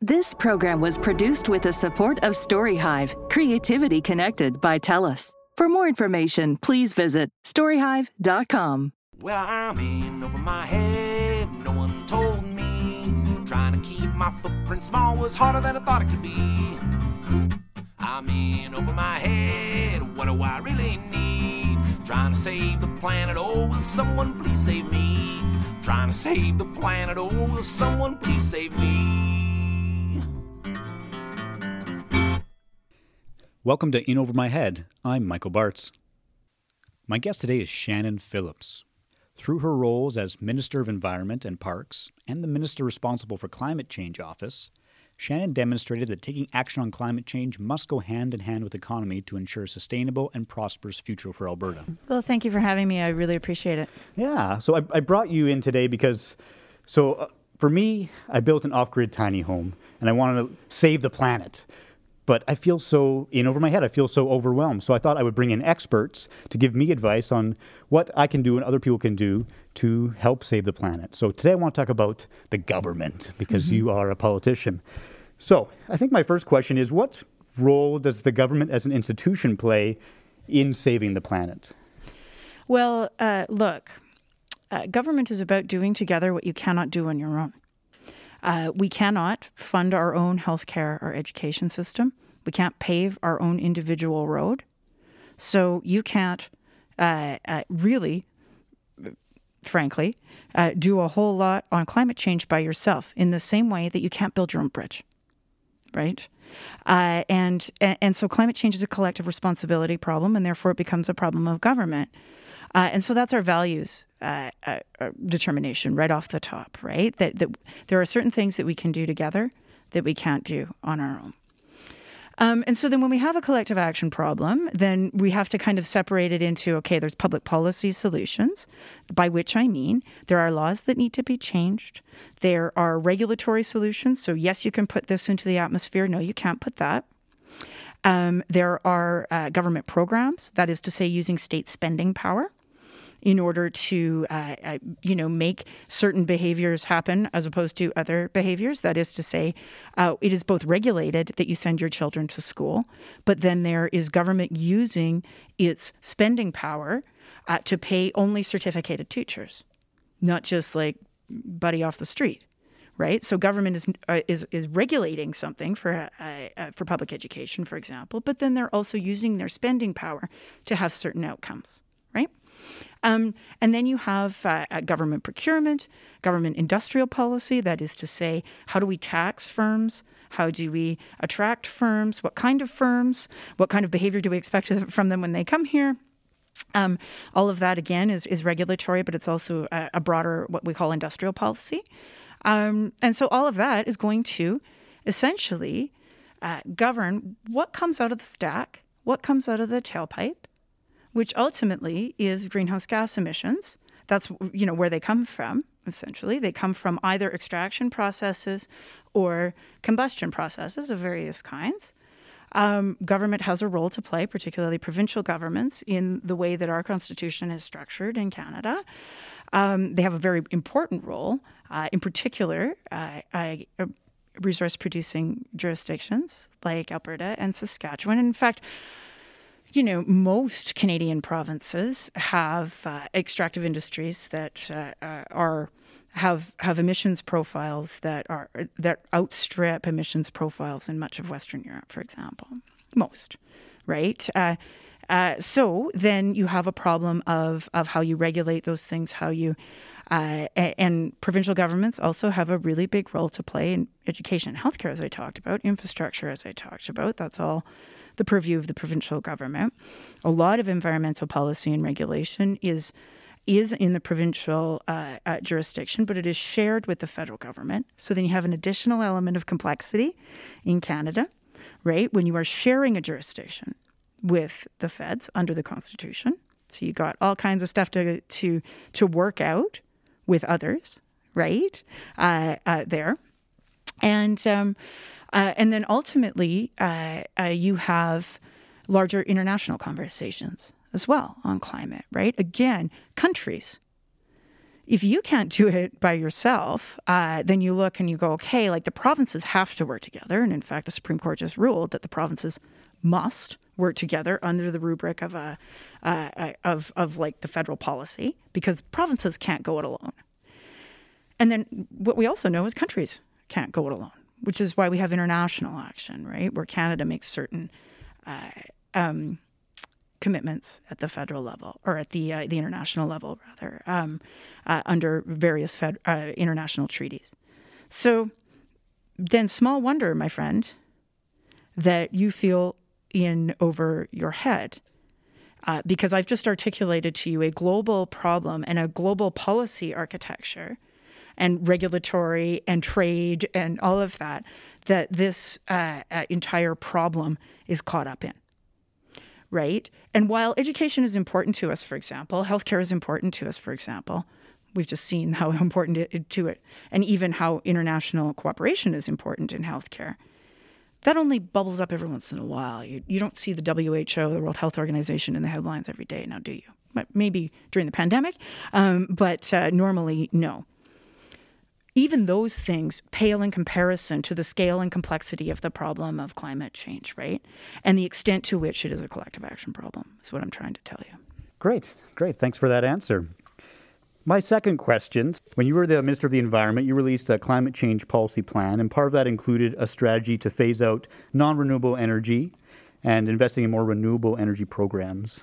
This program was produced with the support of StoryHive, creativity connected by TELUS. For more information, please visit storyhive.com. Well, I'm in over my head, no one told me. Trying to keep my footprint small was harder than I thought it could be. I'm in over my head, what do I really need? Trying to save the planet, oh, will someone please save me? Trying to save the planet, oh, will someone please save me? Welcome to In Over My Head. I'm Michael Bartz. My guest today is Shannon Phillips. Through her roles as Minister of Environment and Parks and the Minister responsible for Climate Change Office, Shannon demonstrated that taking action on climate change must go hand in hand with economy to ensure a sustainable and prosperous future for Alberta. Well, thank you for having me. I really appreciate it. Yeah, so I, I brought you in today because, so uh, for me, I built an off grid tiny home and I wanted to save the planet. But I feel so in over my head, I feel so overwhelmed. So I thought I would bring in experts to give me advice on what I can do and other people can do to help save the planet. So today I want to talk about the government because mm-hmm. you are a politician. So I think my first question is what role does the government as an institution play in saving the planet? Well, uh, look, uh, government is about doing together what you cannot do on your own. Uh, we cannot fund our own healthcare or education system. We can't pave our own individual road. So you can't uh, uh, really, frankly, uh, do a whole lot on climate change by yourself in the same way that you can't build your own bridge. Right? Uh, and, and so climate change is a collective responsibility problem, and therefore it becomes a problem of government. Uh, and so that's our values uh, uh, uh, determination right off the top, right? That, that there are certain things that we can do together that we can't do on our own. Um, and so then when we have a collective action problem, then we have to kind of separate it into okay, there's public policy solutions, by which I mean there are laws that need to be changed. There are regulatory solutions. So, yes, you can put this into the atmosphere. No, you can't put that. Um, there are uh, government programs, that is to say, using state spending power in order to, uh, uh, you know, make certain behaviors happen as opposed to other behaviors. That is to say, uh, it is both regulated that you send your children to school, but then there is government using its spending power uh, to pay only certificated teachers, not just like buddy off the street right? So government is uh, is is regulating something for uh, uh, for public education, for example, but then they're also using their spending power to have certain outcomes? Um, and then you have uh, government procurement, government industrial policy. That is to say, how do we tax firms? How do we attract firms? What kind of firms? What kind of behavior do we expect from them when they come here? Um, all of that again is is regulatory, but it's also a, a broader what we call industrial policy. Um, and so all of that is going to essentially uh, govern what comes out of the stack, what comes out of the tailpipe, which ultimately is greenhouse gas emissions. That's you know where they come from. Essentially, they come from either extraction processes or combustion processes of various kinds. Um, government has a role to play, particularly provincial governments, in the way that our constitution is structured in Canada. Um, they have a very important role, uh, in particular, uh, uh, resource producing jurisdictions like Alberta and Saskatchewan. In fact, you know, most Canadian provinces have uh, extractive industries that uh, uh, are have have emissions profiles that are that outstrip emissions profiles in much of Western Europe, for example. Most, right? Uh, uh, so then you have a problem of of how you regulate those things, how you uh, and provincial governments also have a really big role to play in education, healthcare, as I talked about, infrastructure, as I talked about. That's all the purview of the provincial government. A lot of environmental policy and regulation is is in the provincial uh, uh, jurisdiction, but it is shared with the federal government. So then you have an additional element of complexity in Canada, right? When you are sharing a jurisdiction with the feds under the Constitution, so you got all kinds of stuff to to to work out with others, right? Uh, uh there, and um, uh, and then ultimately, uh, uh, you have larger international conversations as well on climate, right? Again, countries If you can't do it by yourself, uh, then you look and you go, okay, like the provinces have to work together. And in fact, the Supreme Court just ruled that the provinces must work together under the rubric of a uh, of of like the federal policy because provinces can't go it alone. And then what we also know is countries can't go it alone, which is why we have international action, right? Where Canada makes certain uh, um, commitments at the federal level or at the uh, the international level, rather, um, uh, under various fed, uh, international treaties. So then, small wonder, my friend, that you feel in over your head. Uh, because I've just articulated to you a global problem and a global policy architecture and regulatory and trade and all of that that this uh, uh, entire problem is caught up in. Right? And while education is important to us, for example, healthcare is important to us, for example, we've just seen how important it to it, and even how international cooperation is important in healthcare. That only bubbles up every once in a while. You, you don't see the WHO, the World Health Organization, in the headlines every day now, do you? But Maybe during the pandemic, um, but uh, normally, no even those things pale in comparison to the scale and complexity of the problem of climate change, right? And the extent to which it is a collective action problem is what I'm trying to tell you. Great, great. Thanks for that answer. My second question when you were the Minister of the Environment, you released a climate change policy plan, and part of that included a strategy to phase out non renewable energy and investing in more renewable energy programs.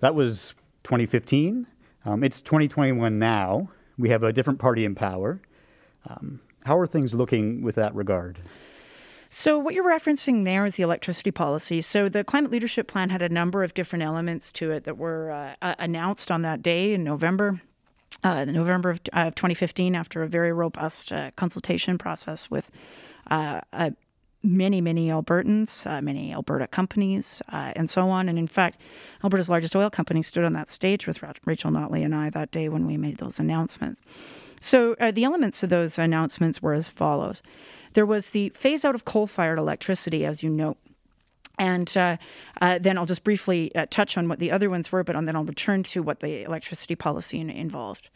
That was 2015. Um, it's 2021 now. We have a different party in power. Um, how are things looking with that regard? So, what you're referencing there is the electricity policy. So, the climate leadership plan had a number of different elements to it that were uh, announced on that day in November. Uh, November of, uh, 2015, after a very robust uh, consultation process with uh, uh, many, many Albertans, many Alberta companies, and so on. And in fact, Alberta's largest oil company stood on that stage with Rachel Notley and I that day when we made those announcements. So uh, the elements of those announcements were as follows there was the phase out of coal fired electricity, as you know. And uh, uh, then I'll just briefly uh, touch on what the other ones were, but then I'll return to what the electricity policy involved.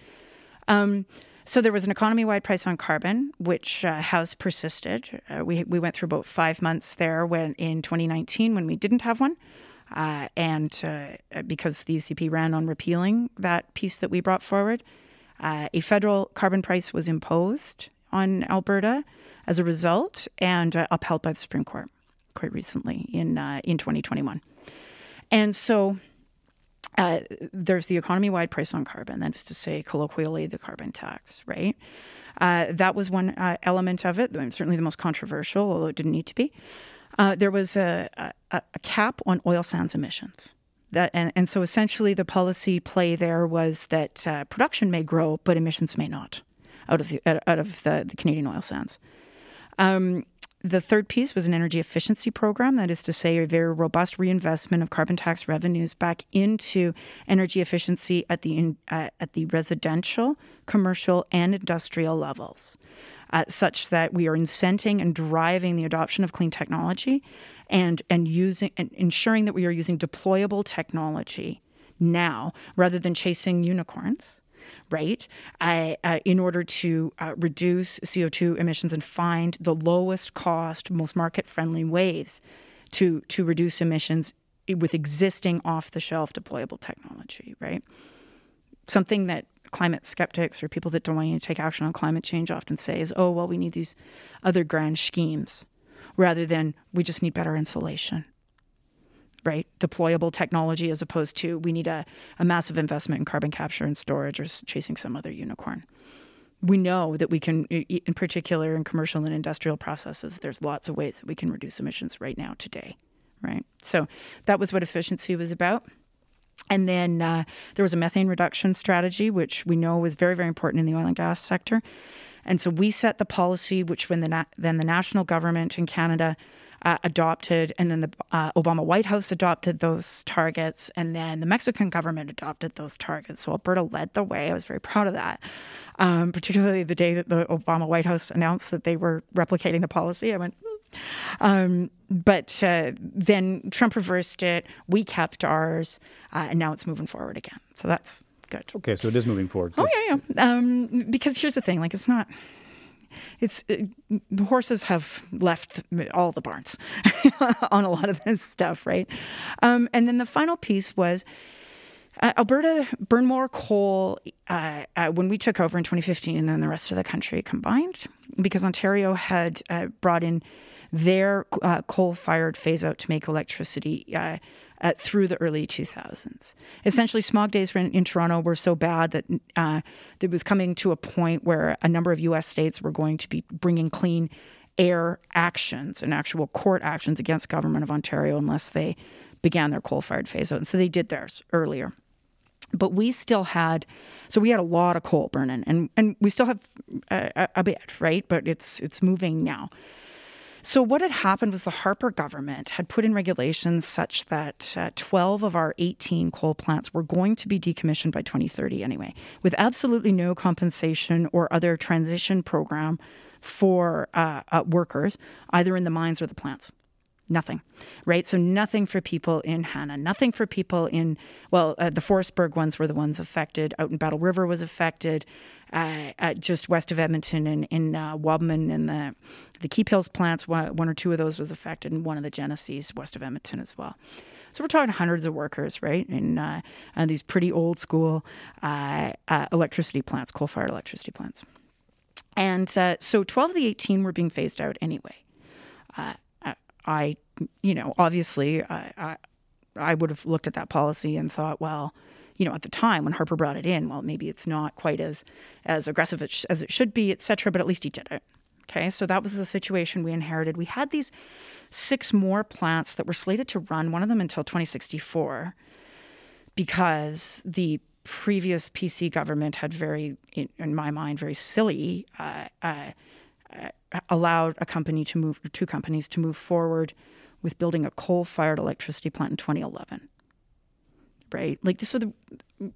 Um, so there was an economy-wide price on carbon, which uh, has persisted. Uh, we we went through about five months there when in 2019 when we didn't have one, uh, and uh, because the UCP ran on repealing that piece that we brought forward. Uh, a federal carbon price was imposed on Alberta as a result and uh, upheld by the Supreme Court quite recently in uh, in 2021. And so uh, there's the economy wide price on carbon, that is to say, colloquially, the carbon tax, right? Uh, that was one uh, element of it, certainly the most controversial, although it didn't need to be. there was a, a, a cap on oil sands emissions. That, and, and so essentially the policy play there was that uh, production may grow, but emissions may not out of the, out of the, the Canadian oil sands. Um, the third piece was an energy efficiency program, that is to say, a very robust reinvestment of carbon tax revenues back into energy efficiency at the in, uh, at the residential, commercial, and industrial levels, uh, such that we are incenting and driving the adoption of clean technology and and using and ensuring that we are using deployable technology now rather than chasing unicorns right? Uh, uh, in order to uh, reduce co2 emissions and find the lowest cost most market friendly ways to to reduce emissions with existing off the shelf deployable technology right? Something that climate skeptics or people that don't want you to take action on climate change often say is oh well we need these other grand schemes rather than we just need better insulation right? Deployable technology as opposed to we need a, a massive investment in carbon capture and storage or chasing some other unicorn. We know that we can, in particular in commercial and industrial processes, there's lots of ways that we can reduce emissions right now, today, right? So that was what efficiency was about. And then uh, there was a methane reduction strategy, which we know was very, very important in the oil and gas sector. And so we set the policy, which when the na- then the national government in Canada uh, adopted, and then the uh, Obama White House adopted those targets, and then the Mexican government adopted those targets. So Alberta led the way. I was very proud of that, um, particularly the day that the Obama White House announced that they were replicating the policy. I went. Hmm. Um, but uh, then Trump reversed it. We kept ours, uh, and now it's moving forward again. So that's good. Okay, so it is moving forward. Oh yeah, yeah. Um, because here's the thing: like, it's not. It's it, horses have left all the barns on a lot of this stuff, right? Um, and then the final piece was uh, Alberta burned more coal uh, uh, when we took over in 2015 and then the rest of the country combined because Ontario had uh, brought in their uh, coal fired phase out to make electricity uh, through the early 2000s. Essentially, smog days in, in Toronto were so bad that it was coming to a point where a number of US states were going to be bringing clean air actions and actual court actions against government of Ontario unless they began their coal fired phase out. And so they did theirs earlier but we still had so we had a lot of coal burning and and we still have a, a, bit right but it's it's moving now so what had happened was the harper government had put in regulations such that uh, 12 of our 18 coal plants were going to be decommissioned by 2030 anyway with absolutely no compensation or other transition program for uh, uh, workers either in the mines or the plants Nothing, right? So nothing for people in Hanna, nothing for people in well, uh, the Forestburg ones were the ones affected. Out in Battle River was affected. Uh, uh, just west of Edmonton and in uh, and the the Keephills plants, one, or two of those was affected, and one of the Genesees west of Edmonton as well. So we're talking hundreds of workers, right? In uh, these pretty old school uh, uh, electricity plants, coal fired electricity plants. And so 12 of the 18 were being phased out anyway. I, you know, obviously, I, I, I would have looked at that policy and thought, well, you know, at the time when Harper brought it in, well, maybe it's not quite as as aggressive as it should be, et cetera, but at least he did it. Okay, so that was the situation we inherited. We had these six more plants that were slated to run, one of them until 2064, because the previous PC government had very, in, my mind, very silly uh, uh, allowed a company to move, two companies to move forward with building a coal-fired electricity plant in 2011. Right, like so, the,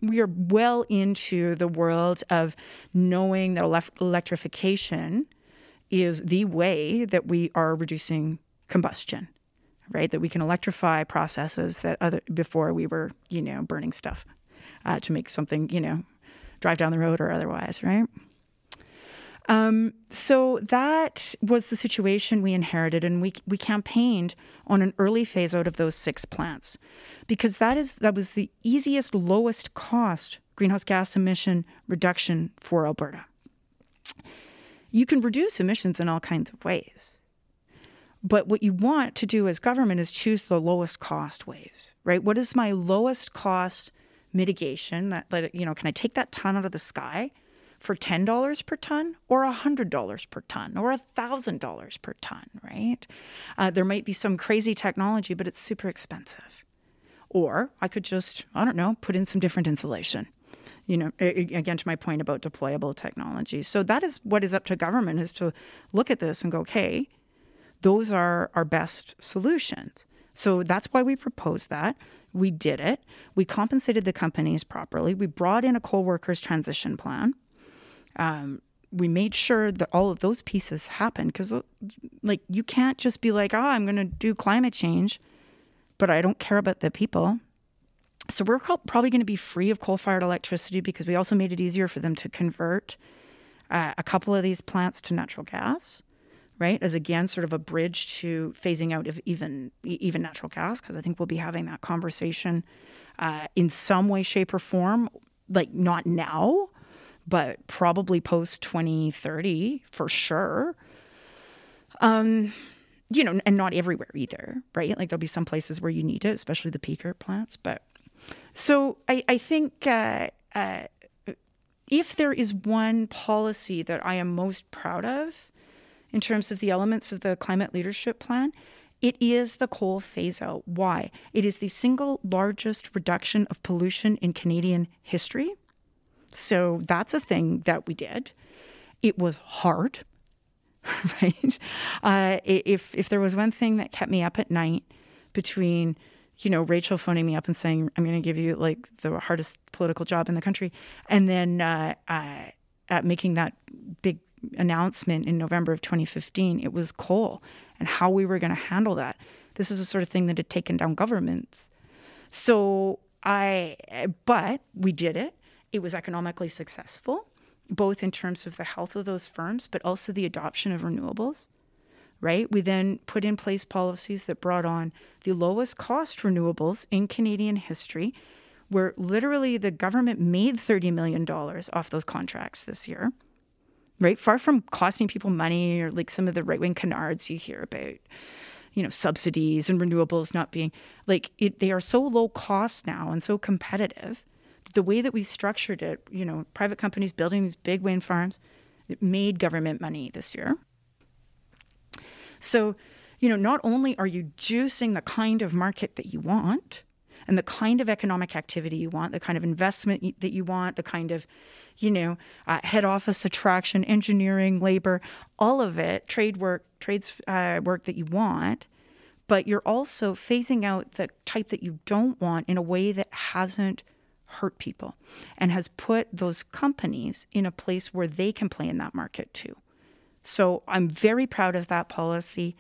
we are well into the world of knowing that electrification is the way that we are reducing combustion. Right, that we can electrify processes that other before we were, you know, burning stuff uh, to make something, you know, drive down the road or otherwise. Right. Um, so that was the situation we inherited, and we we campaigned on an early phase out of those six plants, because that is that was the easiest, lowest cost greenhouse gas emission reduction for Alberta. You can reduce emissions in all kinds of ways. But what you want to do as government is choose the lowest cost ways, right? What is my lowest cost mitigation that, that you know, can I take that ton out of the sky? For $10 per ton or $100 per ton or $1,000 per ton, right? Uh, there might be some crazy technology, but it's super expensive. Or I could just, I don't know, put in some different insulation. You know, again, to my point about deployable technology. So that is what is up to government is to look at this and go, okay, those are our best solutions. So that's why we proposed that. We did it. We compensated the companies properly. We brought in a coal workers transition plan um, we made sure that all of those pieces happened because like you can't just be like oh i'm going to do climate change but i don't care about the people. So we're probably going to be free of coal-fired electricity because we also made it easier for them to convert uh, a couple of these plants to natural gas right as again sort of a bridge to phasing out of even even natural gas because i think we'll be having that conversation uh, in some way shape or form like not now but probably post 2030 for sure. Um, you know, and not everywhere either, right? Like there'll be some places where you need it, especially the peaker plants. But so I, I think uh, uh, if there is one policy that I am most proud of in terms of the elements of the climate leadership plan, it is the coal phase out. Why? It is the single largest reduction of pollution in Canadian history. So that's a thing that we did. It was hard, right? Uh, if if there was one thing that kept me up at night between, you know, Rachel phoning me up and saying I'm going to give you like the hardest political job in the country, and then uh, uh, making that big announcement in November of 2015, it was coal and how we were going to handle that. This is the sort of thing that had taken down governments. So I, but we did it It was economically successful, both in terms of the health of those firms, but also the adoption of renewables. Right? We then put in place policies that brought on the lowest cost renewables in Canadian history, where literally the government made $30 million off those contracts this year. Right? Far from costing people money or like some of the right wing canards you hear about you know subsidies and renewables not being like it, they are so low cost now and so competitive the way that we structured it you know private companies building these big wind farms it made government money this year. So you know not only are you juicing the kind of market that you want and the kind of economic activity you want the kind of investment that you want the kind of you know uh, head office attraction engineering labor all of it trade work trades uh, work that you want but you're also phasing out the type that you don't want in a way that hasn't hurt people and has put those companies in a place where they can play in that market too. So I'm very proud of that policy.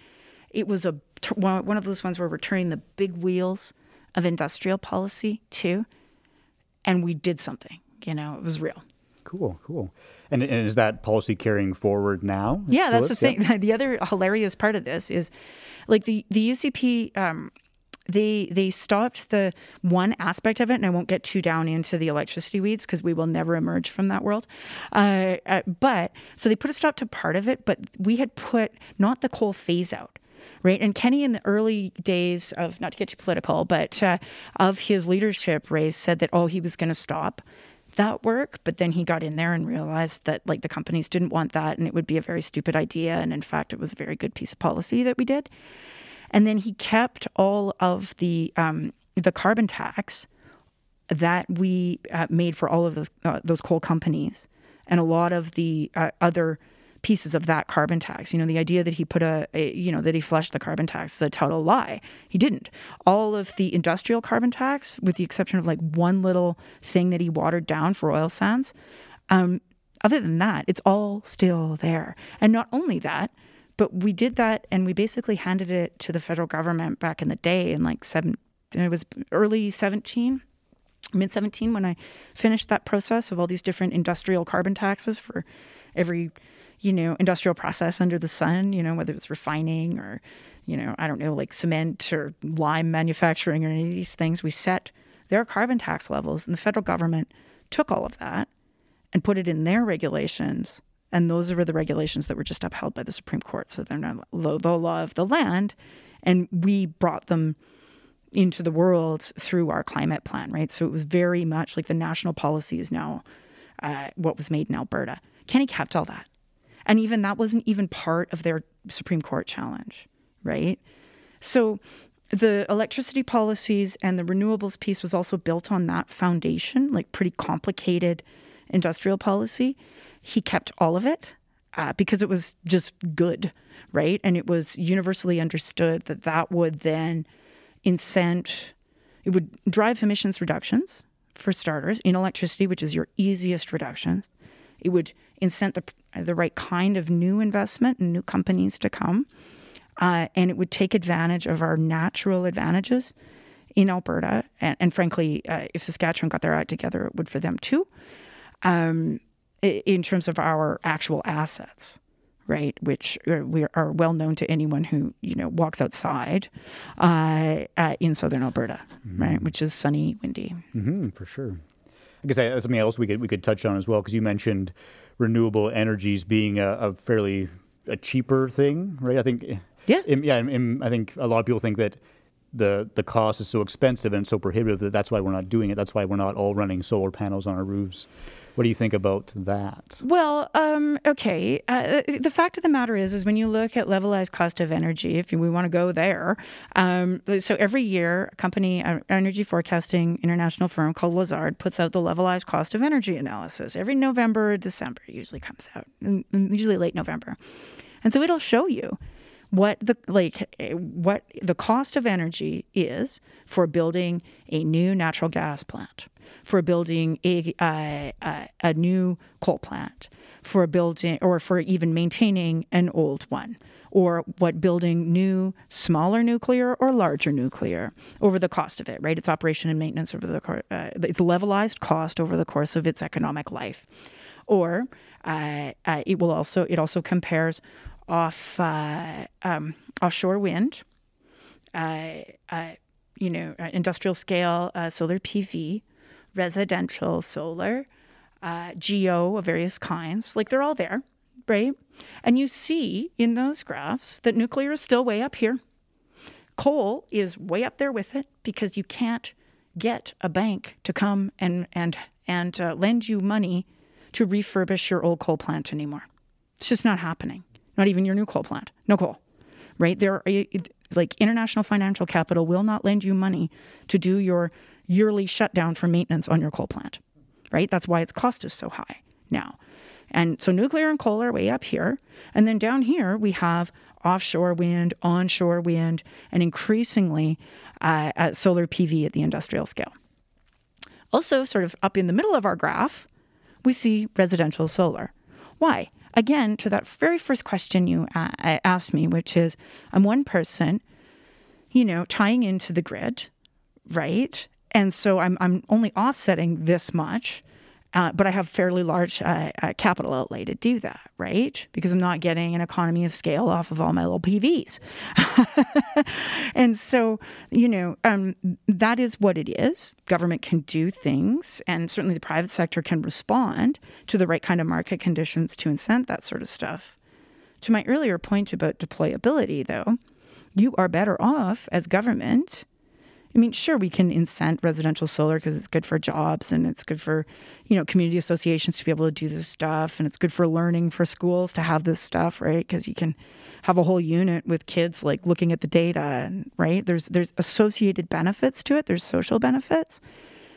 It was a one of those ones where we're turning the big wheels of industrial policy too, and we did something. You know, it was real. Cool, cool. And, and is that policy carrying forward now? Yeah, that's is? the thing. Yeah. The other hilarious part of this is, like the the UCP. Um, they they stopped the one aspect of it, and I won't get too down into the electricity weeds because we will never emerge from that world. Uh, uh, but so they put a stop to part of it, but we had put not the coal phase out right? And Kenney, in the early days of, not to get too political, but uh, of his leadership race, said that, oh, he was going to stop that work. But then he got in there and realized that like the companies didn't want that and it would be a very stupid idea. And in fact, it was a very good piece of policy that we did. And then he kept all of the um, the carbon tax that we uh, made for all of those uh, those coal companies and a lot of the uh, other pieces of that carbon tax. You know, the idea that he put a, a, you know, that he flushed the carbon tax is a total lie. He didn't. All of the industrial carbon tax, with the exception of like one little thing that he watered down for oil sands, um, other than that, it's all still there. And not only that, but we did that and we basically handed it to the federal government back in the day in like seven, it was early 17 mid 17 when I finished that process of all these different industrial carbon taxes for every you know, industrial process under the sun, you know, whether it's refining or, you know, I don't know, like cement or lime manufacturing or any of these things, we set their carbon tax levels. And the federal government took all of that and put it in their regulations. And those were the regulations that were just upheld by the Supreme Court. So they're not the law of the land. And we brought them into the world through our climate plan, right? So it was very much like the national policy is now uh, what was made in Alberta. Kenney kept all that. And even that wasn't even part of their Supreme Court challenge, right? So the electricity policies and the renewables piece was also built on that foundation, like pretty complicated industrial policy. He kept all of it uh, because it was just good, right? And it was universally understood that that would then incent, it would drive emissions reductions for starters in electricity, which is your easiest reductions. It would incent the, the right kind of new investment and new companies to come. Uh, and it would take advantage of our natural advantages in Alberta. And, and frankly, uh, if Saskatchewan got their act together, it would for them too, um, in terms of our actual assets. Right, which uh, we are well known to anyone who you know walks outside uh, in southern Alberta, mm-hmm. right, which is sunny, windy. Mm-hmm, for sure. I guess that's something else we could we could touch on as well because you mentioned renewable energies being a, a, fairly a cheaper thing, right? I think. Yeah. In, yeah. In, in, I think a lot of people think that the the cost is so expensive and so prohibitive that that's why we're not doing it. That's why we're not all running solar panels on our roofs. What do you think about that? Well, um, okay. Uh, the fact of the matter is, is when you look at levelized cost of energy, if we want to go there, um, so every year, a company, an energy forecasting international firm called Lazard, puts out the levelized cost of energy analysis every November, December. Usually comes out, usually late November, and so it'll show you what the like what the cost of energy is for building a new natural gas plant, for building a a new coal plant, for building or for even maintaining an old one, or what building new, smaller nuclear or larger nuclear over the cost of it, right? Its operation and maintenance over the uh, its levelized cost over the course of its economic life, or uh, uh, it will also it also compares off uh, um, offshore wind, uh, uh, you know, industrial scale solar PV, residential solar, geo of various kinds. Like they're all there right? And you see in those graphs that nuclear is still way up here. Coal is way up there with it because you can't get a bank to come and and and uh, lend you money to refurbish your old coal plant anymore. It's just not happening. Not even your new coal plant. No coal. Right? There are, like international financial capital will not lend you money to do your yearly shutdown for maintenance on your coal plant. Right? That's why its cost is so high now. And so nuclear and coal are way up here. And then down here, we have offshore wind, onshore wind, and increasingly uh, solar PV at the industrial scale. Also, sort of up in the middle of our graph, we see residential solar. Why? Again, to that very first question you uh, asked me, which is I'm one person, you know, tying into the grid, right? And so I'm, I'm only offsetting this much. Uh, but I have fairly large uh, uh, capital outlay to do that, right? Because I'm not getting an economy of scale off of all my little PVs. and so, you know, um, that is what it is. Government can do things, and certainly the private sector can respond to the right kind of market conditions to incent that sort of stuff. To my earlier point about deployability, though, you are better off as government I mean, sure, we can incent residential solar because it's good for jobs and it's good for, you know, community associations to be able to do this stuff. And it's good for learning for schools to have this stuff, right? Because you can have a whole unit with kids like looking at the data, right? There's there's associated benefits to it. There's social benefits.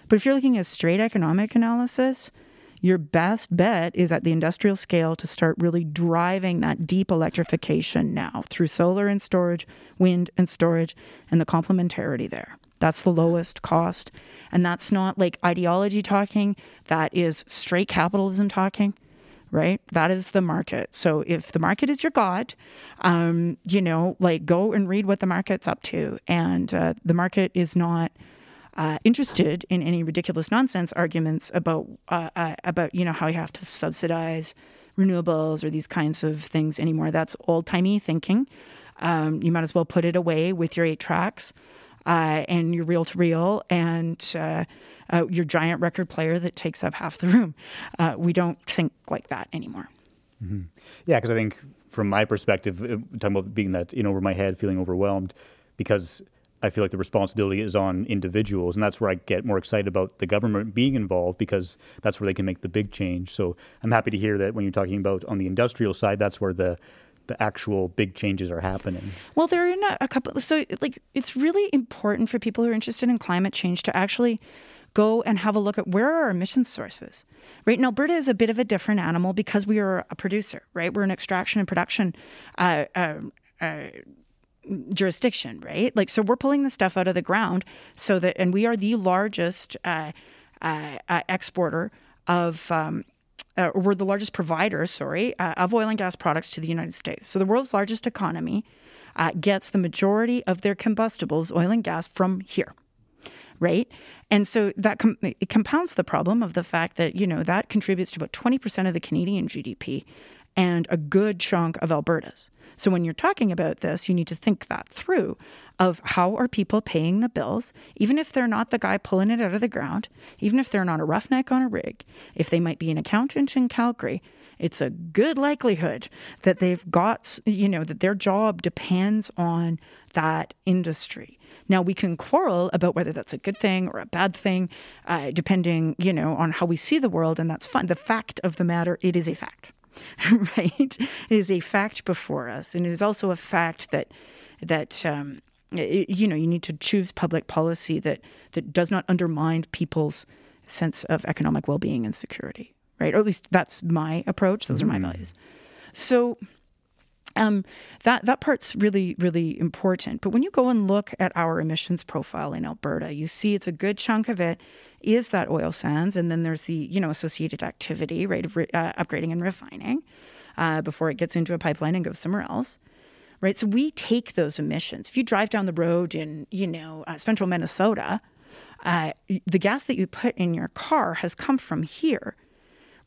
But if you're looking at straight economic analysis, your best bet is at the industrial scale to start really driving that deep electrification now through solar and storage, wind and storage, and the complementarity there. That's the lowest cost. And that's not like ideology talking, that is straight capitalism talking right? That is the market. So if the market is your god, um, you know, like go and read what the market's up to. And uh, the market is not uh, interested in any ridiculous nonsense arguments about uh, uh, about you know how you have to subsidize renewables or these kinds of things anymore. That's old timey thinking. Um, you might as well put it away with your eight tracks uh, and your reel to reel and uh, uh, your giant record player that takes up half the room. Uh, we don't think like that anymore. Mm-hmm. Yeah, because I think from my perspective, uh, talking about being that in over my head, feeling overwhelmed, because I feel like the responsibility is on individuals, and that's where I get more excited about the government being involved because that's where they can make the big change. So I'm happy to hear that when you're talking about on the industrial side, that's where the the actual big changes are happening? Well, there are in a couple. So, like, it's really important for people who are interested in climate change to actually go and have a look at where are our emission sources. Right, and Alberta is a bit of a different animal because we are a producer. Right, we're an extraction and production. Uh, uh, uh, jurisdiction right like so we're pulling the stuff out of the ground so that and we are the largest uh, uh, uh exporter of um, uh, we're the largest provider, sorry, uh, of oil and gas products to the United States. So the world's largest economy uh, gets the majority of their combustibles, oil and gas, from here, right? And so that com- it compounds the problem of the fact that you know that contributes to about twenty percent of the Canadian GDP, and a good chunk of Alberta's. So when you're talking about this, you need to think that through of how are people paying the bills, even if they're not the guy pulling it out of the ground, even if they're not a roughneck on a rig, if they might be an accountant in Calgary, it's a good likelihood that they've got, you know, that their job depends on that industry. Now, we can quarrel about whether that's a good thing or a bad thing, uh, depending, you know, on how we see the world, and that's fine. The fact of the matter, it is a fact. right? It is a fact before us, and it is also a fact that that um, it, you know you need to choose public policy that that does not undermine people's sense of economic well-being and security, right? Or at least that's my approach. Those mm-hmm. are my mm. values. So um, that that part's really really important. But when you go and look at our emissions profile in Alberta, you see it's a good chunk of it is that oil sands, and then there's the you know associated activity, right, of re- uh, upgrading and refining uh, before it gets into a pipeline and goes somewhere else. right? So we take those emissions. If you drive down the road in, you know, uh, central Minnesota, uh, the gas that you put in your car has come from here,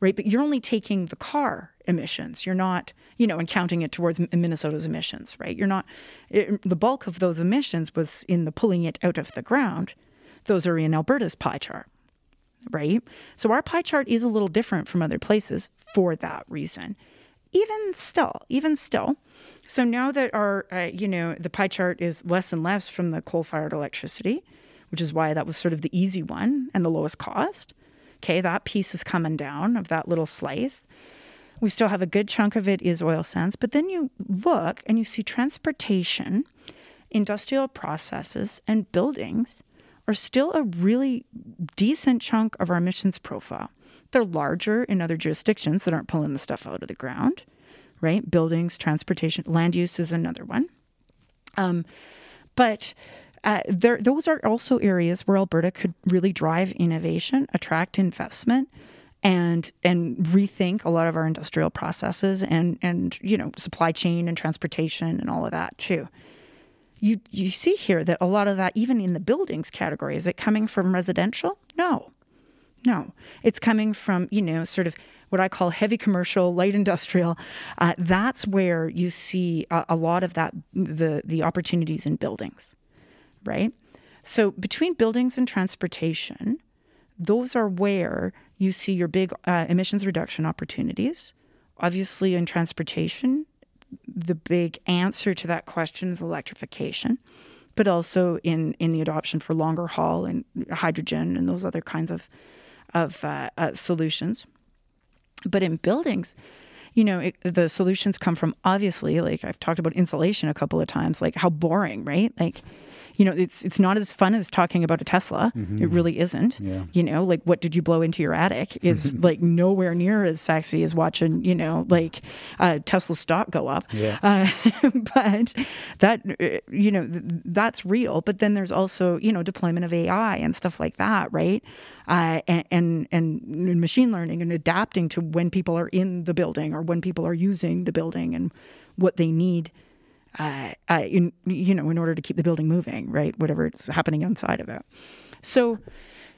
right? But you're only taking the car emissions. You're not, you know, and counting it towards Minnesota's emissions, right? You're not, it, the bulk of those emissions was in the pulling it out of the ground. Those are in Alberta's pie chart, right? So our pie chart is a little different from other places for that reason. Even still, even still, so now that our, uh, you know, the pie chart is less and less from the coal fired electricity, which is why that was sort of the easy one and the lowest cost. Okay, that piece is coming down of that little slice. We still have a good chunk of it is oil sands, but then you look and you see transportation, industrial processes, and buildings are still a really decent chunk of our emissions profile. They're larger in other jurisdictions that aren't pulling the stuff out of the ground, right? Buildings, transportation, land use is another one. Um, but uh, there, those are also areas where Alberta could really drive innovation, attract investment, and and rethink a lot of our industrial processes and and you know supply chain and transportation and all of that too. You you see here that a lot of that, even in the buildings category, is it coming from residential? No, no, it's coming from you know sort of what I call heavy commercial, light industrial. Uh, that's where you see a, a lot of that the the opportunities in buildings, right? So between buildings and transportation, those are where you see your big uh, emissions reduction opportunities. Obviously, in transportation, the big answer to that question is electrification, but also in, in the adoption for longer haul and hydrogen and those other kinds of, of uh, uh, solutions. But in buildings, you know, it, the solutions come from obviously, like I've talked about insulation a couple of times, like how boring, right? Like, you know, it's it's not as fun as talking about a Tesla. Mm-hmm. It really isn't. Yeah. You know, like what did you blow into your attic? It's like nowhere near as sexy as watching, you know, like uh, Tesla stock go up. Yeah. Uh, but that, uh, you know, th- that's real. But then there's also, you know, deployment of AI and stuff like that, right? Uh, and, and and machine learning and adapting to when people are in the building or when people are using the building and what they need uh, uh, in you know in order to keep the building moving, right? Whatever is happening inside of it. So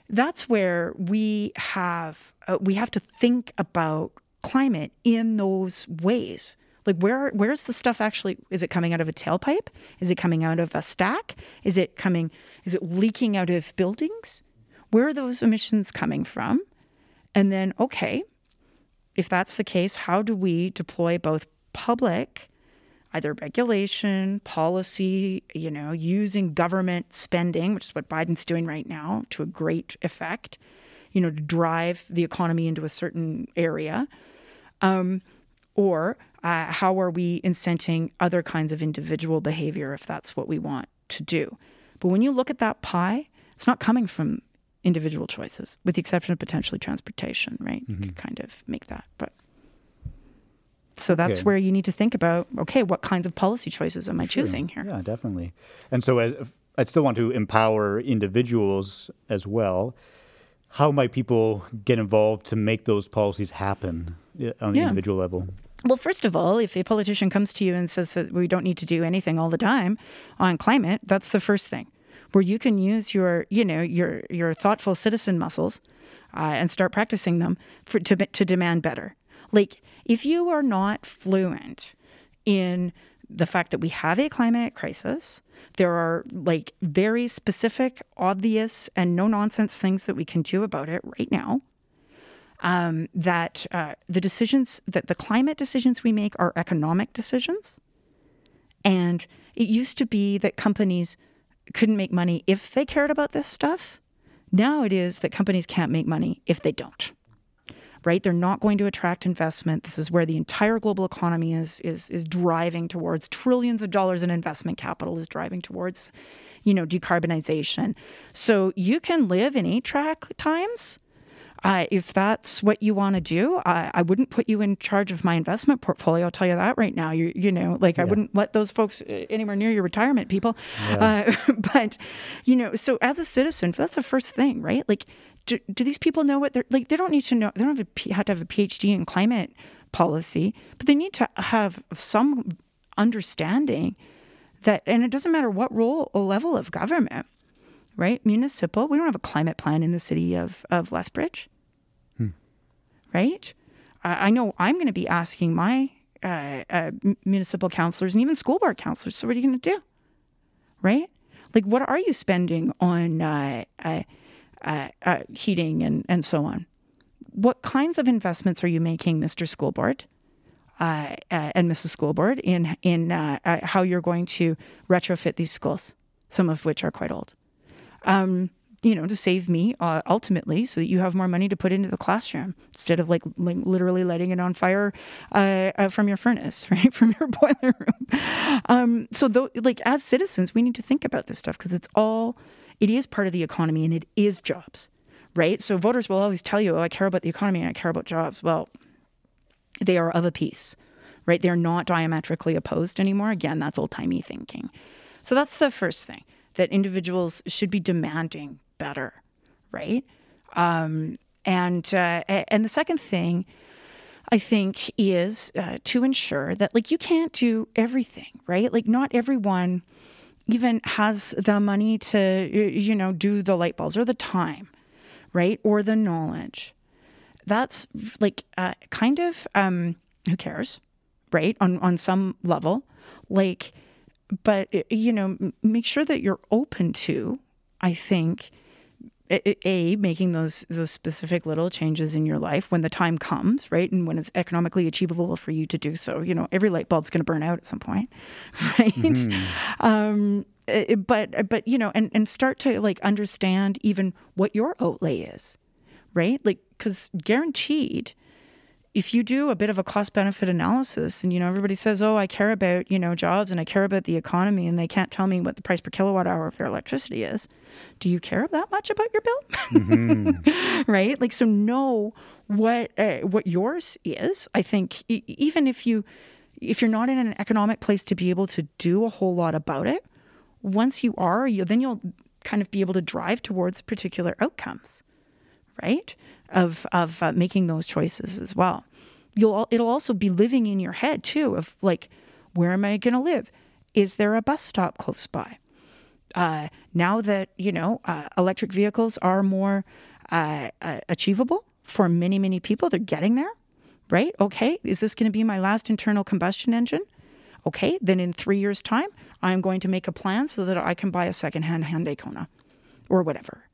that's where we have uh, we have to think about climate in those ways. Like where where's the stuff actually? Is it coming out of a tailpipe? Is it coming out of a stack? Is it coming? Is it leaking out of buildings? Where are those emissions coming from? And then okay, if that's the case, how do we deploy both public either regulation, policy, you know, using government spending, which is what Biden's doing right now to a great effect, you know, to drive the economy into a certain area. Um, or uh, how are we incenting other kinds of individual behavior if that's what we want to do? But when you look at that pie, it's not coming from individual choices, with the exception of potentially transportation, right? Mm-hmm. You could kind of make that, but. So that's okay. where you need to think about okay, what kinds of policy choices am I sure. choosing here? Yeah, definitely. And so as, I still want to empower individuals as well. How might people get involved to make those policies happen on the yeah. individual level? Well, first of all, if a politician comes to you and says that we don't need to do anything all the time on climate, that's the first thing where you can use your, you know, your your thoughtful citizen muscles uh, and start practicing them for, to to demand better. Like, if you are not fluent in the fact that we have a climate crisis, there are like very specific, obvious, and no nonsense things that we can do about it right now. Um, that uh, the decisions, that the climate decisions we make are economic decisions. And it used to be that companies couldn't make money if they cared about this stuff. Now it is that companies can't make money if they don't right? They're not going to attract investment. This is where the entire global economy is is is driving towards trillions of dollars in investment capital is driving towards, you know, decarbonization. So you can live in eight track times. Uh, if that's what you want to do, I, I, wouldn't put you in charge of my investment portfolio. I'll tell you that right now. You, you know, like yeah. I wouldn't let those folks uh, anywhere near your retirement, people. Yeah. Uh, but, you know, so as a citizen, that's the first thing, right? Like do, do these people know what they're like? They don't need to know. They don't have, a, have to have a PhD in climate policy, but they need to have some understanding that, and it doesn't matter what role or level of government, right? Municipal, we don't have a climate plan in the city of, of Lethbridge, hmm. right? I know I'm going to be asking my uh, uh, municipal councilors and even school board councilors, so what are you going to do? Right? Like, what are you spending on uh, uh, uh, uh heating and, and so on? What kinds of investments are you making, Mr. School Board? uh, uh, and Mrs. School Board in in uh, uh, how you're going to retrofit these schools, some of which are quite old. Um, you know, to save me uh, ultimately, so that you have more money to put into the classroom instead of like, like literally letting it on fire uh, from your furnace, right, from your boiler room. Um, so, like as citizens, we need to think about this stuff because it's all, it is part of the economy and it is jobs, right? So voters will always tell you, "Oh, I care about the economy and I care about jobs." Well, they are of a piece, right? They're not diametrically opposed anymore. Again, that's old timey thinking. So that's the first thing that individuals should be demanding better, right? Um, and uh, and the second thing I think is uh, to ensure that like you can't do everything, right? Like not everyone even has the money to you know do the light bulbs or the time, right? Or the knowledge that's like uh, kind of um, who cares, right? On on some level, like, but you know, make sure that you're open to. I think a making those those specific little changes in your life when the time comes right and when it's economically achievable for you to do so you know every light bulb's going to burn out at some point right mm-hmm. um, but but you know and and start to like understand even what your outlay is right? Like, because guaranteed, if you do a bit of a cost benefit analysis and you know everybody says oh i care about you know jobs and i care about the economy and they can't tell me what the price per kilowatt hour of their electricity is do you care that much about your bill mm-hmm. right like so know what uh, what yours is i think e- even if you if you're not in an economic place to be able to do a whole lot about it once you are you then you'll kind of be able to drive towards particular outcomes right? Of of uh, making those choices as well. You'll it'll also be living in your head too of like, where am I going to live? Is there a bus stop close by? Uh, now that you know uh, electric vehicles are more uh, uh, achievable for many many people, they're getting there, right? Okay, is this going to be my last internal combustion engine? Okay, then in three years' time, I'm going to make a plan so that I can buy a secondhand Hyundai Kona or whatever,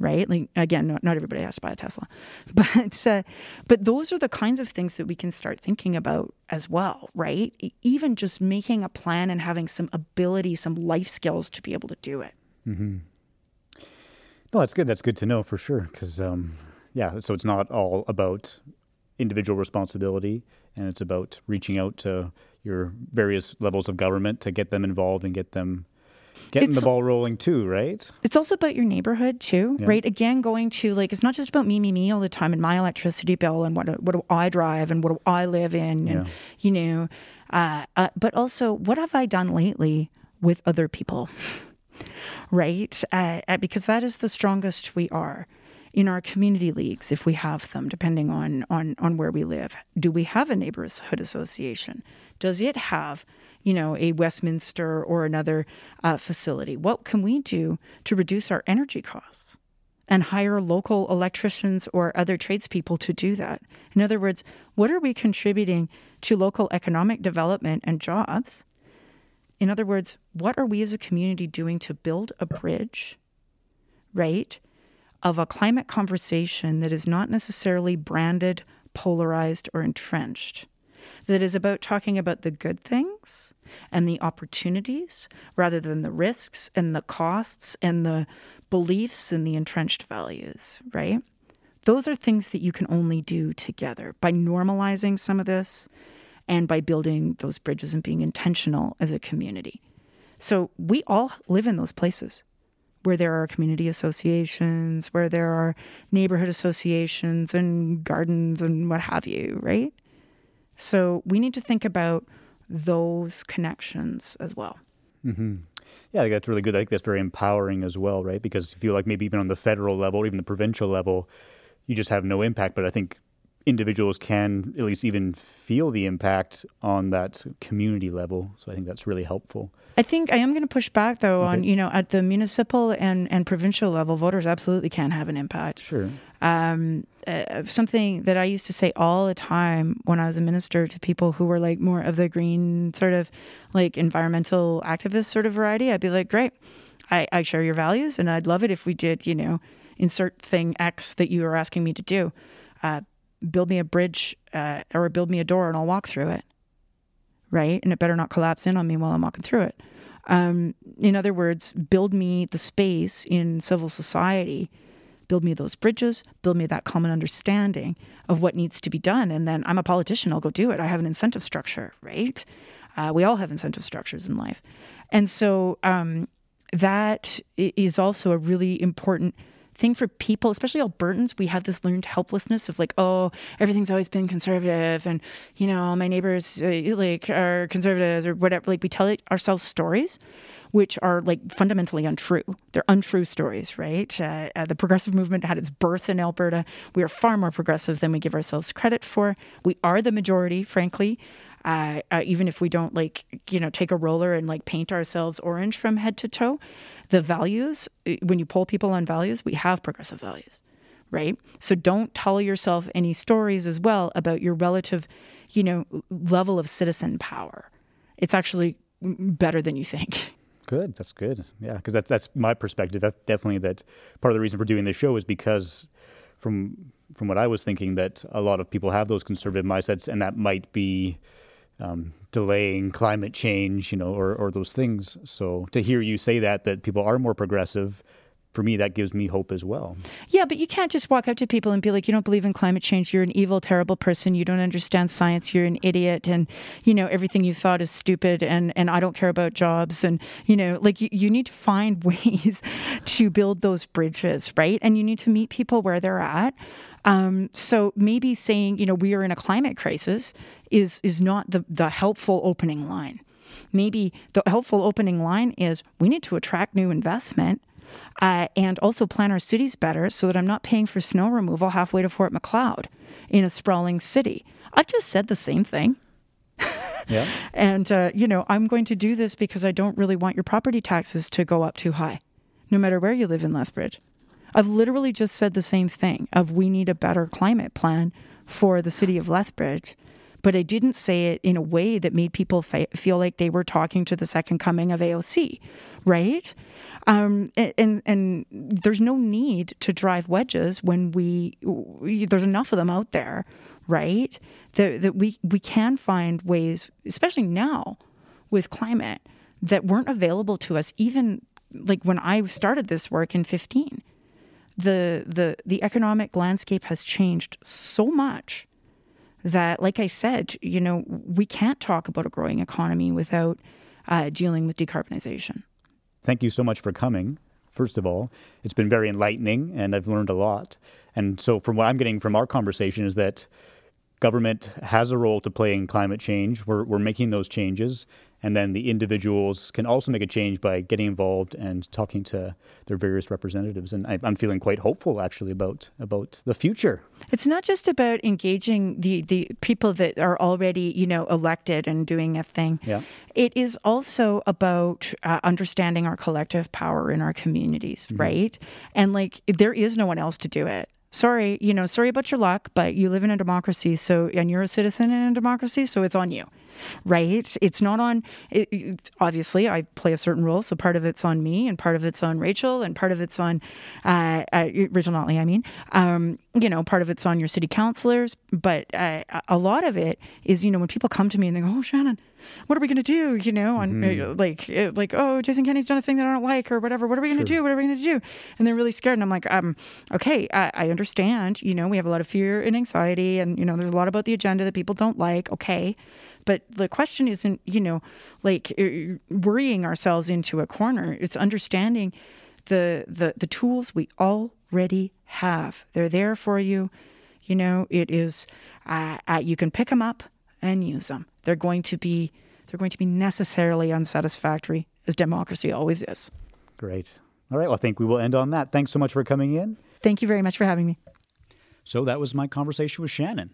right? Like again, not, not everybody has to buy a Tesla, but uh, but those are the kinds of things that we can start thinking about as well, right? Even just making a plan and having some ability, some life skills to be able to do it. Mm-hmm. No, that's good. That's good to know for sure. Because um, yeah, so it's not all about individual responsibility, and it's about reaching out to your various levels of government to get them involved and get them getting the ball rolling too, right? It's also about your neighborhood too, yeah. right? Again, going to like it's not just about me, me, me all the time and my electricity bill and what what do I drive and what do I live in, and yeah. you know, uh, uh, but also what have I done lately with other people, right? Uh, uh, because that is the strongest we are in our community leagues if we have them depending on on on where we live do we have a neighborhood association does it have you know, a Westminster or another uh, facility? What can we do to reduce our energy costs? And hire local electricians or other tradespeople to do that. In other words, what are we contributing to local economic development and jobs? In other words, what are we as a community doing to build a bridge, right, of a climate conversation that is not necessarily branded, polarized, or entrenched? That is about talking about the good things and the opportunities rather than the risks and the costs and the beliefs and the entrenched values, right? Those are things that you can only do together by normalizing some of this and by building those bridges and being intentional as a community. So we all live in those places where there are community associations, where there are neighborhood associations and gardens and what have you, right? So we need to think about those connections as well. Mm-hmm. Yeah, I think that's really good. I think that's very empowering as well, right? Because you feel like maybe even on the federal level, even the provincial level, you just have no impact. But I think individuals can at least even feel the impact on that community level. So I think that's really helpful. I think I am going to push back though okay. on you know at the municipal and and provincial level, voters absolutely can have an impact. Sure. Um, uh, something that I used to say all the time when I was a minister to people who were like more of the green sort of like environmental activist sort of variety, I'd be like, great, I, I share your values, and I'd love it if we did, you know, insert thing X that you are asking me to do. Uh, build me a bridge uh, or build me a door and I'll walk through it. Right. And it better not collapse in on me while I'm walking through it. Um, in other words, build me the space in civil society, build me those bridges, build me that common understanding of what needs to be done. And then I'm a politician, I'll go do it. I have an incentive structure, right? Uh, we all have incentive structures in life. And so um, that is also a really important thing for people, especially Albertans. We have this learned helplessness of like, oh, everything's always been conservative, and you know, my neighbors uh, like are conservatives or whatever. Like we tell ourselves stories, which are like fundamentally untrue. They're untrue stories, right? Uh, uh, the progressive movement had its birth in Alberta. We are far more progressive than we give ourselves credit for. We are the majority, frankly. Uh, uh, even if we don't like you know take a roller and like paint ourselves orange from head to toe the values, eh, when you poll people on values, we have progressive values, right? So don't tell yourself any stories as well about your relative, you know, level of citizen power. It's actually better than you think. Good. That's good. Yeah, because that's that's my perspective. Definitely that part of the reason for doing this show is because from from what I was thinking that a lot of people have those conservative mindsets, and that might be um, delaying climate change, you know, or, or those things. So to hear you say that, that people are more progressive, for me, that gives me hope as well. Yeah, but you can't just walk up to people and be like, you don't believe in climate change. You're an evil, terrible person. You don't understand science. You're an idiot. And, you know, everything you thought is stupid. And, and I don't care about jobs. And, you know, like you, you need to find ways to build those bridges, right? And you need to meet people where they're at. Um, so maybe saying, you know, we are in a climate crisis is is not the, the helpful opening line. Maybe the helpful opening line is we need to attract new investment uh, and also plan our cities better so that I'm not paying for snow removal halfway to Fort Macleod in a sprawling city. I've just said the same thing. yeah. And, uh, you know, I'm going to do this because I don't really want your property taxes to go up too high, no matter where you live in Lethbridge. I've literally just said the same thing of we need a better climate plan for the city of Lethbridge but I didn't say it in a way that made people feel like they were talking to the second coming of AOC, right? Um, and and there's no need to drive wedges when we, we there's enough of them out there, right? That that we we can find ways, especially now with climate, that weren't available to us even like when I started this work in 15 the the the economic landscape has changed so much that like I said, you know, we can't talk about a growing economy without uh, dealing with decarbonization. Thank you so much for coming. First of all, it's been very enlightening and I've learned a lot. And so from what I'm getting from our conversation is that government has a role to play in climate change. We're, we're making those changes. And then the individuals can also make a change by getting involved and talking to their various representatives. And I, am feeling quite hopeful, actually, about about the future. It's not just about engaging the, the people that are already, you know, elected and doing a thing. Yeah. It is also about uh, understanding our collective power in our communities, mm-hmm. right? And like, there is no one else to do it sorry, you know, sorry about your luck, but you live in a democracy, so and you're a citizen in a democracy, so it's on you. Right? It's not on it, obviously I play a certain role, so part of it's on me and part of it's on Rachel and part of it's on uh, uh, Rachel Notley, I mean. Um, you know, part of it's on your city councilors, but uh, a lot of it is, you know, when people come to me and they go, "Oh, Shannon, what are we going to do? You know, and mm-hmm. like, uh, like, oh, Jason Kenney's done a thing that I don't like, or whatever. What are we going to sure. do? What are we going to do? And they're really scared. And I'm like, um, okay, I, I understand. You know, we have a lot of fear and anxiety, and you know, there's a lot about the agenda that people don't like. Okay, but the question isn't, you know, like uh, worrying ourselves into a corner. It's understanding the the the tools we already have. They're there for you. You know, it is. Uh, uh, you can pick them up and use them. They're going to be they're going to be necessarily unsatisfactory, as democracy always is. Great. All right. Well, I think we will end on that. Thanks so much for coming in. Thank you very much for having me. So that was my conversation with Shannon.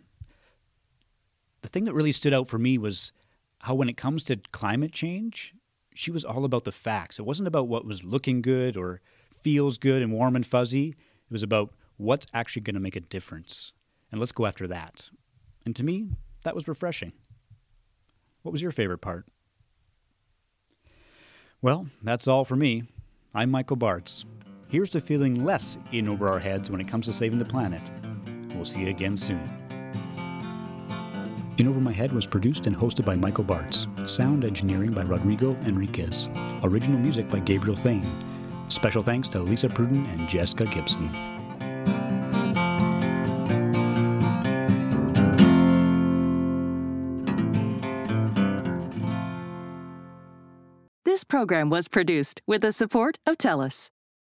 The thing that really stood out for me was how, when it comes to climate change, she was all about the facts. It wasn't about what was looking good or feels good and warm and fuzzy. It was about what's actually going to make a difference. And let's go after that. And to me, that was refreshing. What was your favorite part? Well, that's all for me. I'm Michael Bartz. Here's to feeling less in over our heads when it comes to saving the planet. We'll see you again soon. In Over My Head was produced and hosted by Michael Bartz. Sound engineering by Rodrigo Enriquez. Original music by Gabriel Thane. Special thanks to Lisa Pruden and Jessica Gibson. This program was produced with the support of TELUS.